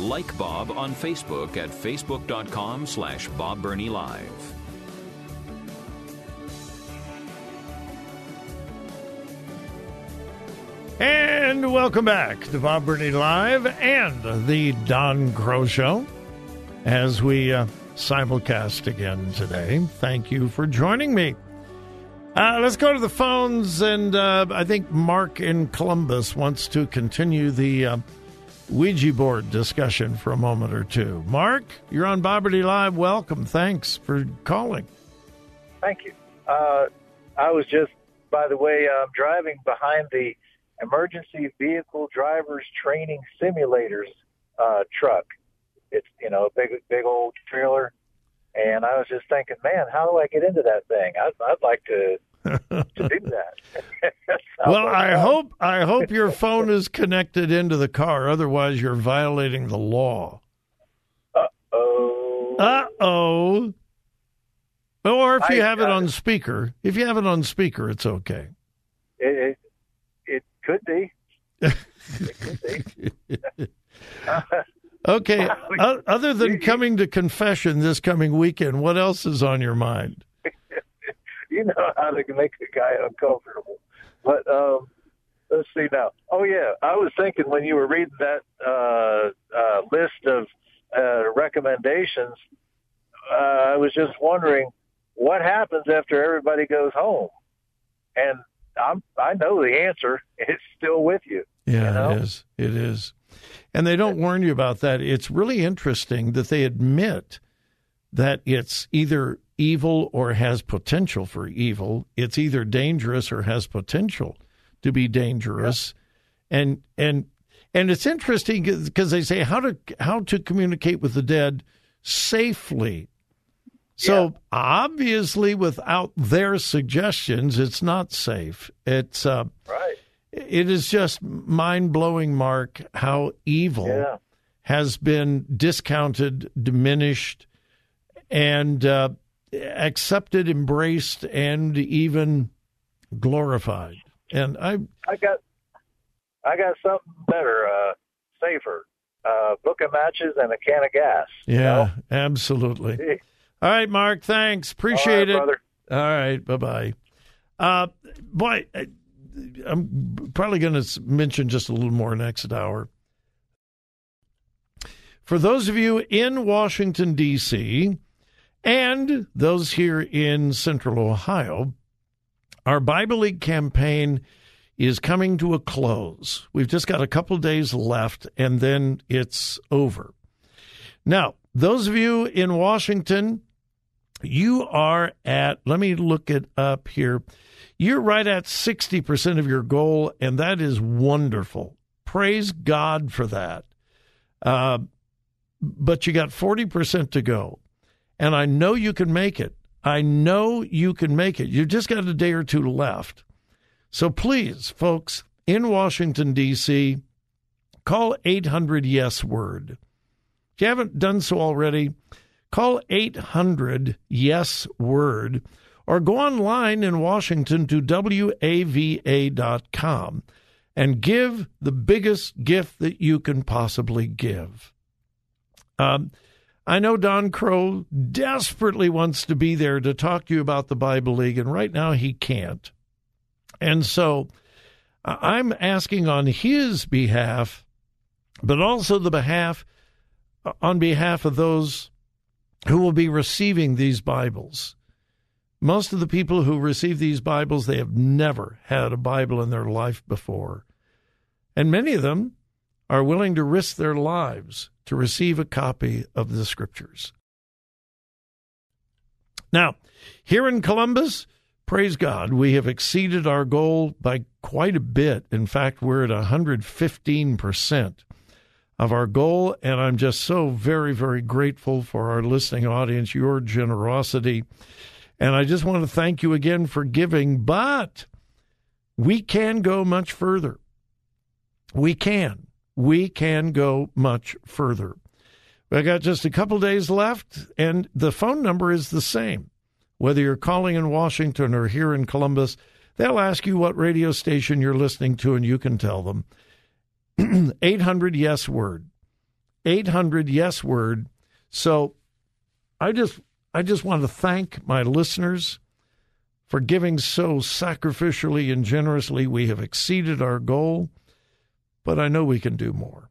Like Bob on Facebook at facebook.com slash Bob Burney Live. And welcome back to Bob Burney Live and the Don Crow Show as we uh, simulcast again today. Thank you for joining me. Uh, let's go to the phones, and uh, I think Mark in Columbus wants to continue the uh, Ouija board discussion for a moment or two. Mark, you're on Bob Burney Live. Welcome. Thanks for calling. Thank you. Uh, I was just, by the way, uh, driving behind the emergency vehicle drivers training simulators uh, truck. It's you know a big big old trailer, and I was just thinking, man, how do I get into that thing? I'd, I'd like to to do that. well, I hope I hope your phone is connected into the car. Otherwise, you're violating the law. Uh oh. Uh oh. Or if you I, have it on speaker, if you have it on speaker, it's okay. It, it, it could be. it could be. okay. Other than coming to confession this coming weekend, what else is on your mind? You know how to make a guy uncomfortable. But um, let's see now. Oh yeah, I was thinking when you were reading that uh, uh, list of uh, recommendations, uh, I was just wondering what happens after everybody goes home, and I'm I know the answer. It's still with you. Yeah, you know? it is. It is. And they don't warn you about that. It's really interesting that they admit that it's either evil or has potential for evil. It's either dangerous or has potential to be dangerous. Yeah. And and and it's interesting because they say how to how to communicate with the dead safely. So yeah. obviously, without their suggestions, it's not safe. It's uh, right. It is just mind blowing, Mark, how evil yeah. has been discounted, diminished, and uh, accepted, embraced, and even glorified. And I, I got, I got something better, uh, safer. Uh, book of matches and a can of gas. Yeah, you know? absolutely. All right, Mark. Thanks. Appreciate All right, it. Brother. All right. Bye bye. Uh, boy, I'm probably going to mention just a little more next hour. For those of you in Washington, D.C., and those here in Central Ohio, our Bible League campaign is coming to a close. We've just got a couple days left, and then it's over. Now, those of you in Washington, you are at, let me look it up here. You're right at 60% of your goal, and that is wonderful. Praise God for that. Uh, but you got 40% to go and I know you can make it. I know you can make it. You've just got a day or two left. So please, folks, in Washington, D.C., call 800 Yes Word. If you haven't done so already, call 800 Yes Word or go online in Washington to WAVA.com and give the biggest gift that you can possibly give. Um, I know Don Crow desperately wants to be there to talk to you about the Bible League, and right now he can't. And so I'm asking on his behalf, but also the behalf on behalf of those who will be receiving these Bibles. Most of the people who receive these Bibles, they have never had a Bible in their life before. And many of them are willing to risk their lives to receive a copy of the scriptures. Now, here in Columbus, praise God, we have exceeded our goal by quite a bit. In fact, we're at 115% of our goal, and I'm just so very, very grateful for our listening audience, your generosity. And I just want to thank you again for giving, but we can go much further. We can. We can go much further. I got just a couple days left, and the phone number is the same. Whether you're calling in Washington or here in Columbus, they'll ask you what radio station you're listening to, and you can tell them. 800 Yes Word. 800 Yes Word. So I just I just want to thank my listeners for giving so sacrificially and generously. We have exceeded our goal, but I know we can do more.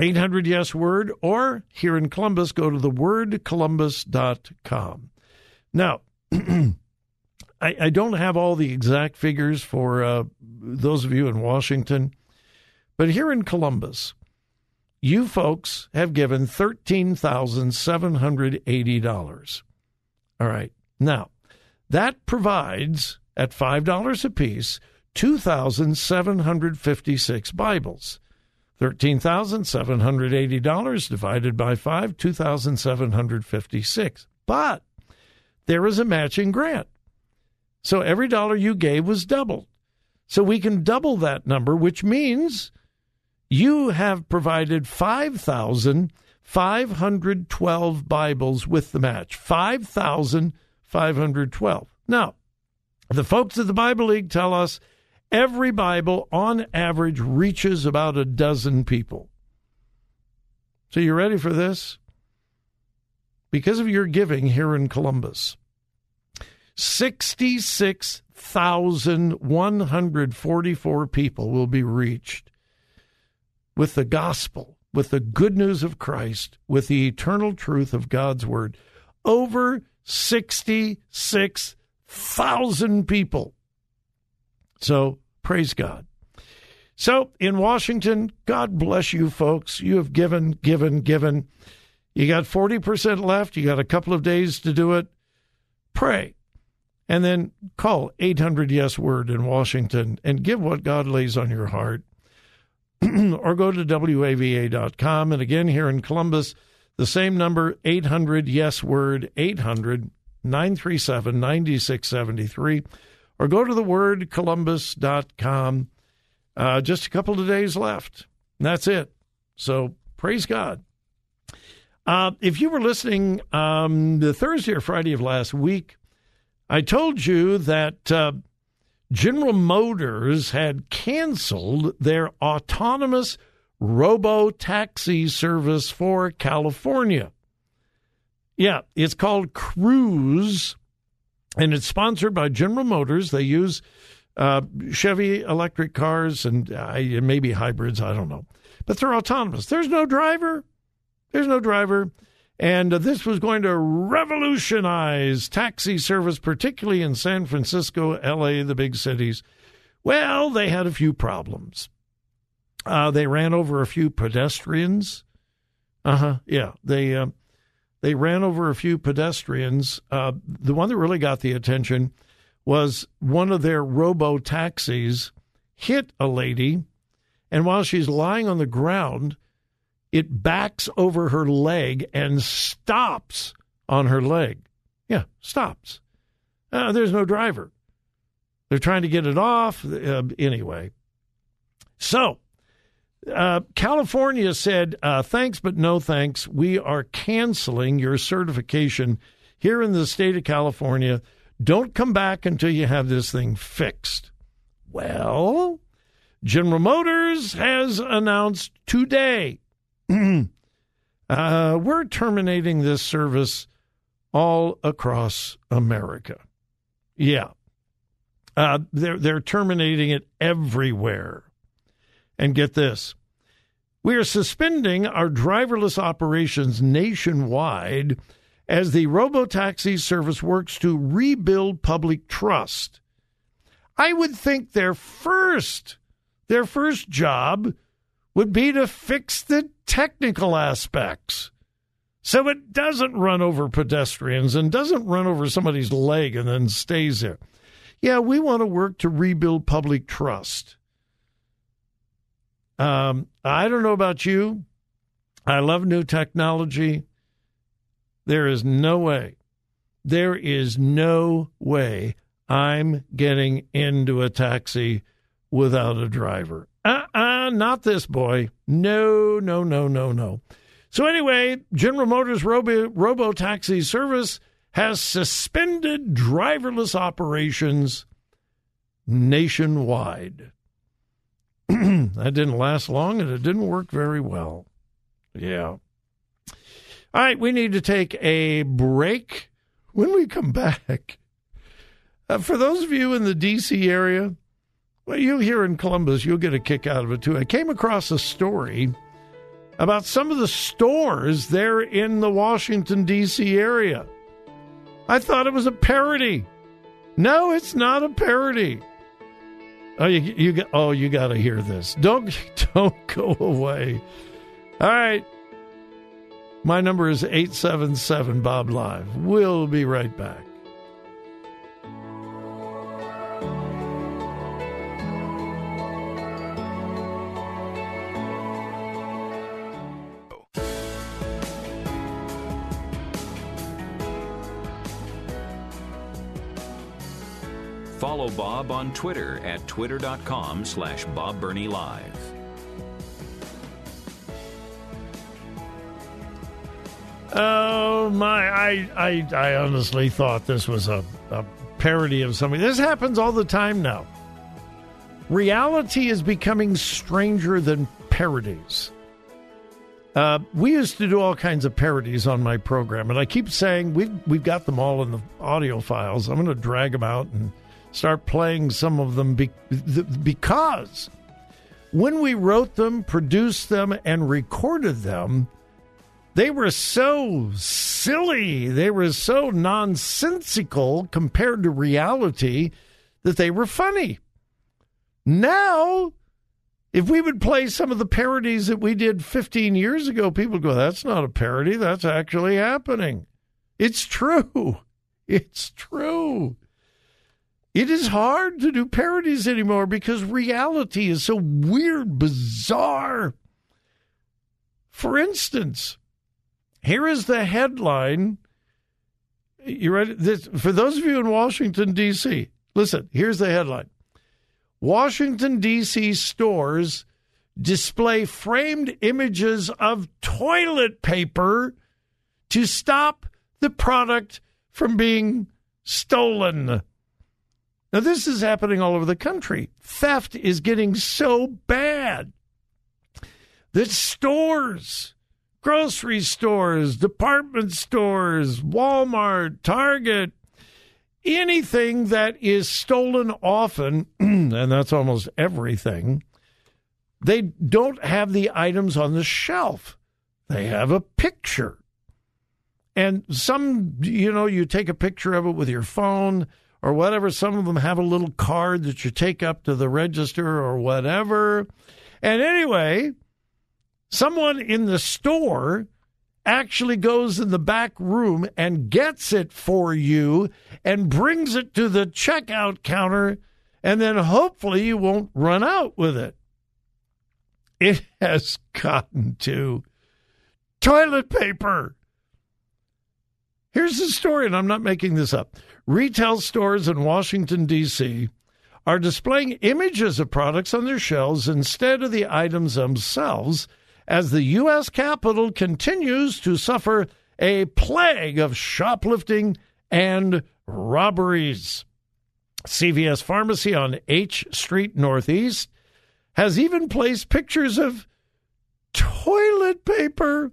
800 Yes Word, or here in Columbus, go to thewordcolumbus.com. Now, I, I, don't have all the exact figures for uh, those of you in Washington, but here in Columbus, you folks have given $13,780. All right. Now, that provides, at $5 apiece, 2,756 Bibles. $13,780 divided by 5, 2,756. But there is a matching grant. So every dollar you gave was doubled. So we can double that number, which means you have provided 5,512 Bibles with the match. 5,512. Now, the folks at the Bible League tell us Every Bible, on average, reaches about a dozen people. So, you ready for this? Because of your giving here in Columbus, 66,144 people will be reached with the gospel, with the good news of Christ, with the eternal truth of God's word. Over 66,000 people. So Praise God. So in Washington, God bless you folks. You have given, given, given. You got 40% left. You got a couple of days to do it. Pray. And then call 800 Yes Word in Washington and give what God lays on your heart. or go to WAVA.com. And again, here in Columbus, the same number, 800 Yes Word, 800 937 9673 or go to the thewordcolumbus.com. Uh, just a couple of days left. that's it. So praise God. Uh, if you were listening um, the Thursday or Friday of last week, I told you that uh, General Motors had canceled their autonomous robo taxi service for California. Yeah, it's called Cruise and it's sponsored by General Motors. They use uh, Chevy electric cars and uh, maybe hybrids. I don't know, but they're autonomous. There's no driver. There's no driver. And uh, this was going to revolutionize taxi service, particularly in San Francisco, LA, the big cities. Well, they had a few problems. Uh, they ran over a few pedestrians. Uh huh. Yeah. They uh, they ran over a few pedestrians. Uh, the one that really got the attention was one of their robo taxis hit a lady, and while she's lying on the ground, it backs over her leg and stops on her leg. Yeah, stops. Uh, there's no driver. They're trying to get it off. Uh, anyway. So uh, California said, uh, thanks, but no thanks. We are canceling your certification here in the state of California. Don't come back until you have this thing fixed. Well, General Motors has announced today uh, we're terminating this service all across America. Yeah. Uh, they're, they're terminating it everywhere. And get this we are suspending our driverless operations nationwide as the robotaxi service works to rebuild public trust. I would think their first their first job would be to fix the technical aspects. So it doesn't run over pedestrians and doesn't run over somebody's leg and then stays there. Yeah, we want to work to rebuild public trust. Um, I don't know about you. I love new technology. There is no way, there is no way I'm getting into a taxi without a driver. Uh uh not this boy. No, no, no, no, no. So, anyway, General Motors Robo, Robo Taxi service has suspended driverless operations nationwide. that didn't last long and it didn't work very well. Yeah. All right, we need to take a break. When we come back, uh, for those of you in the D.C. area, well, you here in Columbus, you'll get a kick out of it too. I came across a story about some of the stores there in the Washington, D.C. area. I thought it was a parody. No, it's not a parody. Oh, you, you oh, you got to hear this. Don't don't go away. All right. My number is 877 Bob Live. We'll be right back. Follow Bob on Twitter at twitter.com slash Bob Burney Live. Oh my! I I, I honestly thought this was a, a parody of something. This happens all the time now. Reality is becoming stranger than parodies. Uh, we used to do all kinds of parodies on my program, and I keep saying we've we've got them all in the audio files. I'm going to drag them out and start playing some of them be, because when we wrote them, produced them, and recorded them, they were so silly, they were so nonsensical compared to reality that they were funny. Now, if we would play some of the parodies that we did 15 years ago, people go, that's not a parody, that's actually happening. It's true. It's true. It is hard to do parodies anymore because reality is so weird, bizarre. For instance, here is the headline. You ready? This, for those of you in Washington, D.C., listen, here's the headline Washington, D.C. stores display framed images of toilet paper to stop the product from being stolen. Now, this is happening all over the country. Theft is getting so bad that stores, grocery stores, department stores, Walmart, Target, anything that is stolen often, and that's almost everything, they don't have the items on the shelf. They have a picture. And some, you know, you take a picture of it with your phone or whatever. Some of them have a little card that you take up to the register or whatever. And anyway, someone in the store actually goes in the back room and gets it for you and brings it to the checkout counter, and then hopefully you won't run out with it. It has gotten to toilet paper. Here's the story, and I'm not making this up. Retail stores in Washington, D.C. are displaying images of products on their shelves instead of the items themselves as the U.S. Capital continues to suffer a plague of shoplifting and robberies. CVS Pharmacy on H Street Northeast has even placed pictures of toilet paper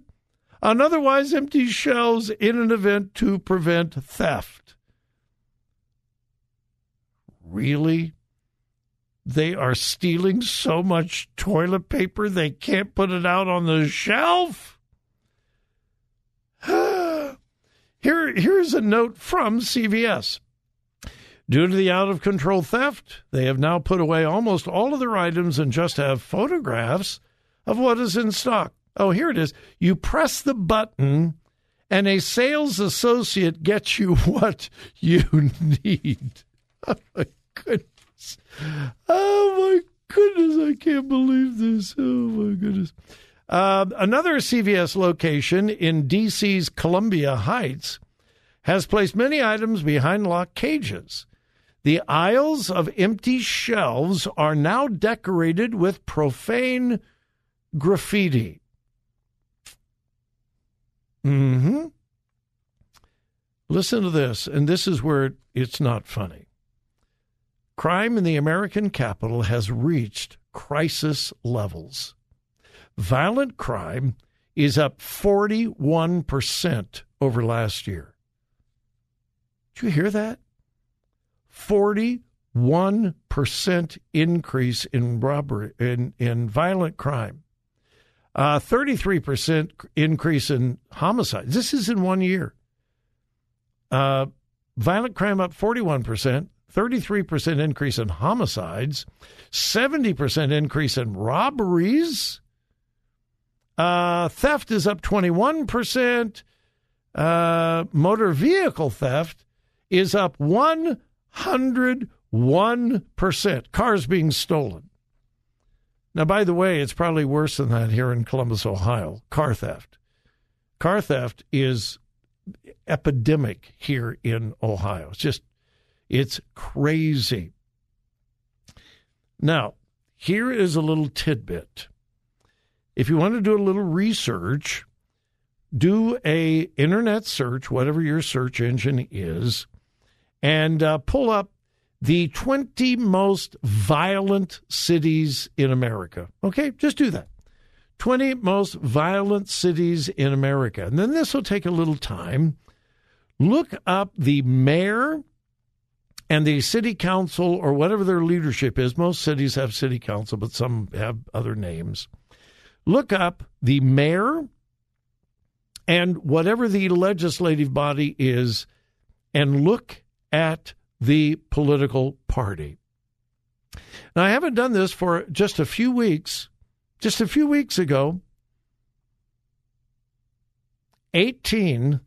on otherwise empty shelves in an event to prevent theft. Really? They are stealing so much toilet paper they can't put it out on the shelf? Here, here's a note from CVS. Due to the out of control theft, they have now put away almost all of their items and just have photographs of what is in stock. Oh, here it is. You press the button, and a sales associate gets you what you need. Oh, Goodness. Oh my goodness. I can't believe this. Oh my goodness. Uh, another CVS location in DC's Columbia Heights has placed many items behind locked cages. The aisles of empty shelves are now decorated with profane graffiti. hmm Listen to this, and this is where it's not funny. Crime in the American capital has reached crisis levels. Violent crime is up 41% over last year. Did you hear that? 41% increase in robbery in, in violent crime. Uh, 33% increase in homicides. This is in one year. Uh, violent crime up 41%, 33% increase in homicides, 70% increase in robberies. Uh, theft is up 21%. Uh, motor vehicle theft is up 101%. Cars being stolen. Now, by the way, it's probably worse than that here in Columbus, Ohio. Car theft. Car theft is epidemic here in Ohio. It's just, it's crazy. Now, here is a little tidbit. If you want to do a little research, do a internet search, whatever your search engine is, and uh, pull up the 20 most violent cities in America. Okay, just do that. 20 most violent cities in America. And then this will take a little time. Look up the mayor and the city council or whatever their leadership is. Most cities have city council, but some have other names. Look up the mayor and whatever the legislative body is and look at the political party. Now, I haven't done this for just a few weeks. Just a few weeks ago, 18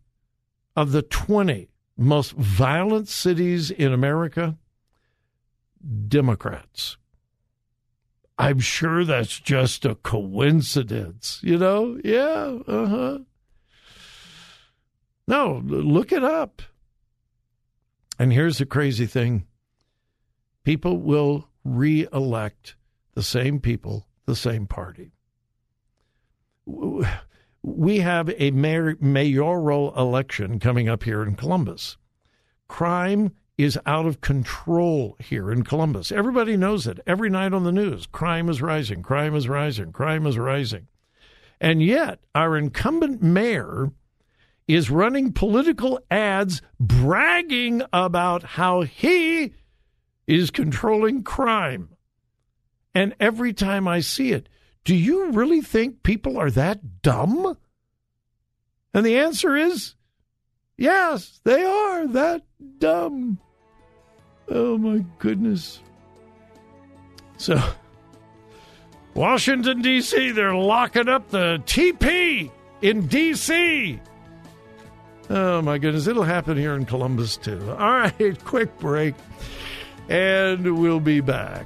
of the 20 most violent cities in America, Democrats. I'm sure that's just a coincidence, you know? Yeah, uh huh. No, look it up. And here's the crazy thing people will re elect the same people, the same party. We have a mayor, mayoral election coming up here in Columbus. Crime is out of control here in Columbus. Everybody knows it. Every night on the news, crime is rising, crime is rising, crime is rising. And yet, our incumbent mayor is running political ads bragging about how he is controlling crime. And every time I see it, do you really think people are that dumb? And the answer is yes, they are that dumb. Oh my goodness. So, Washington, D.C., they're locking up the TP in D.C. Oh my goodness, it'll happen here in Columbus too. All right, quick break, and we'll be back.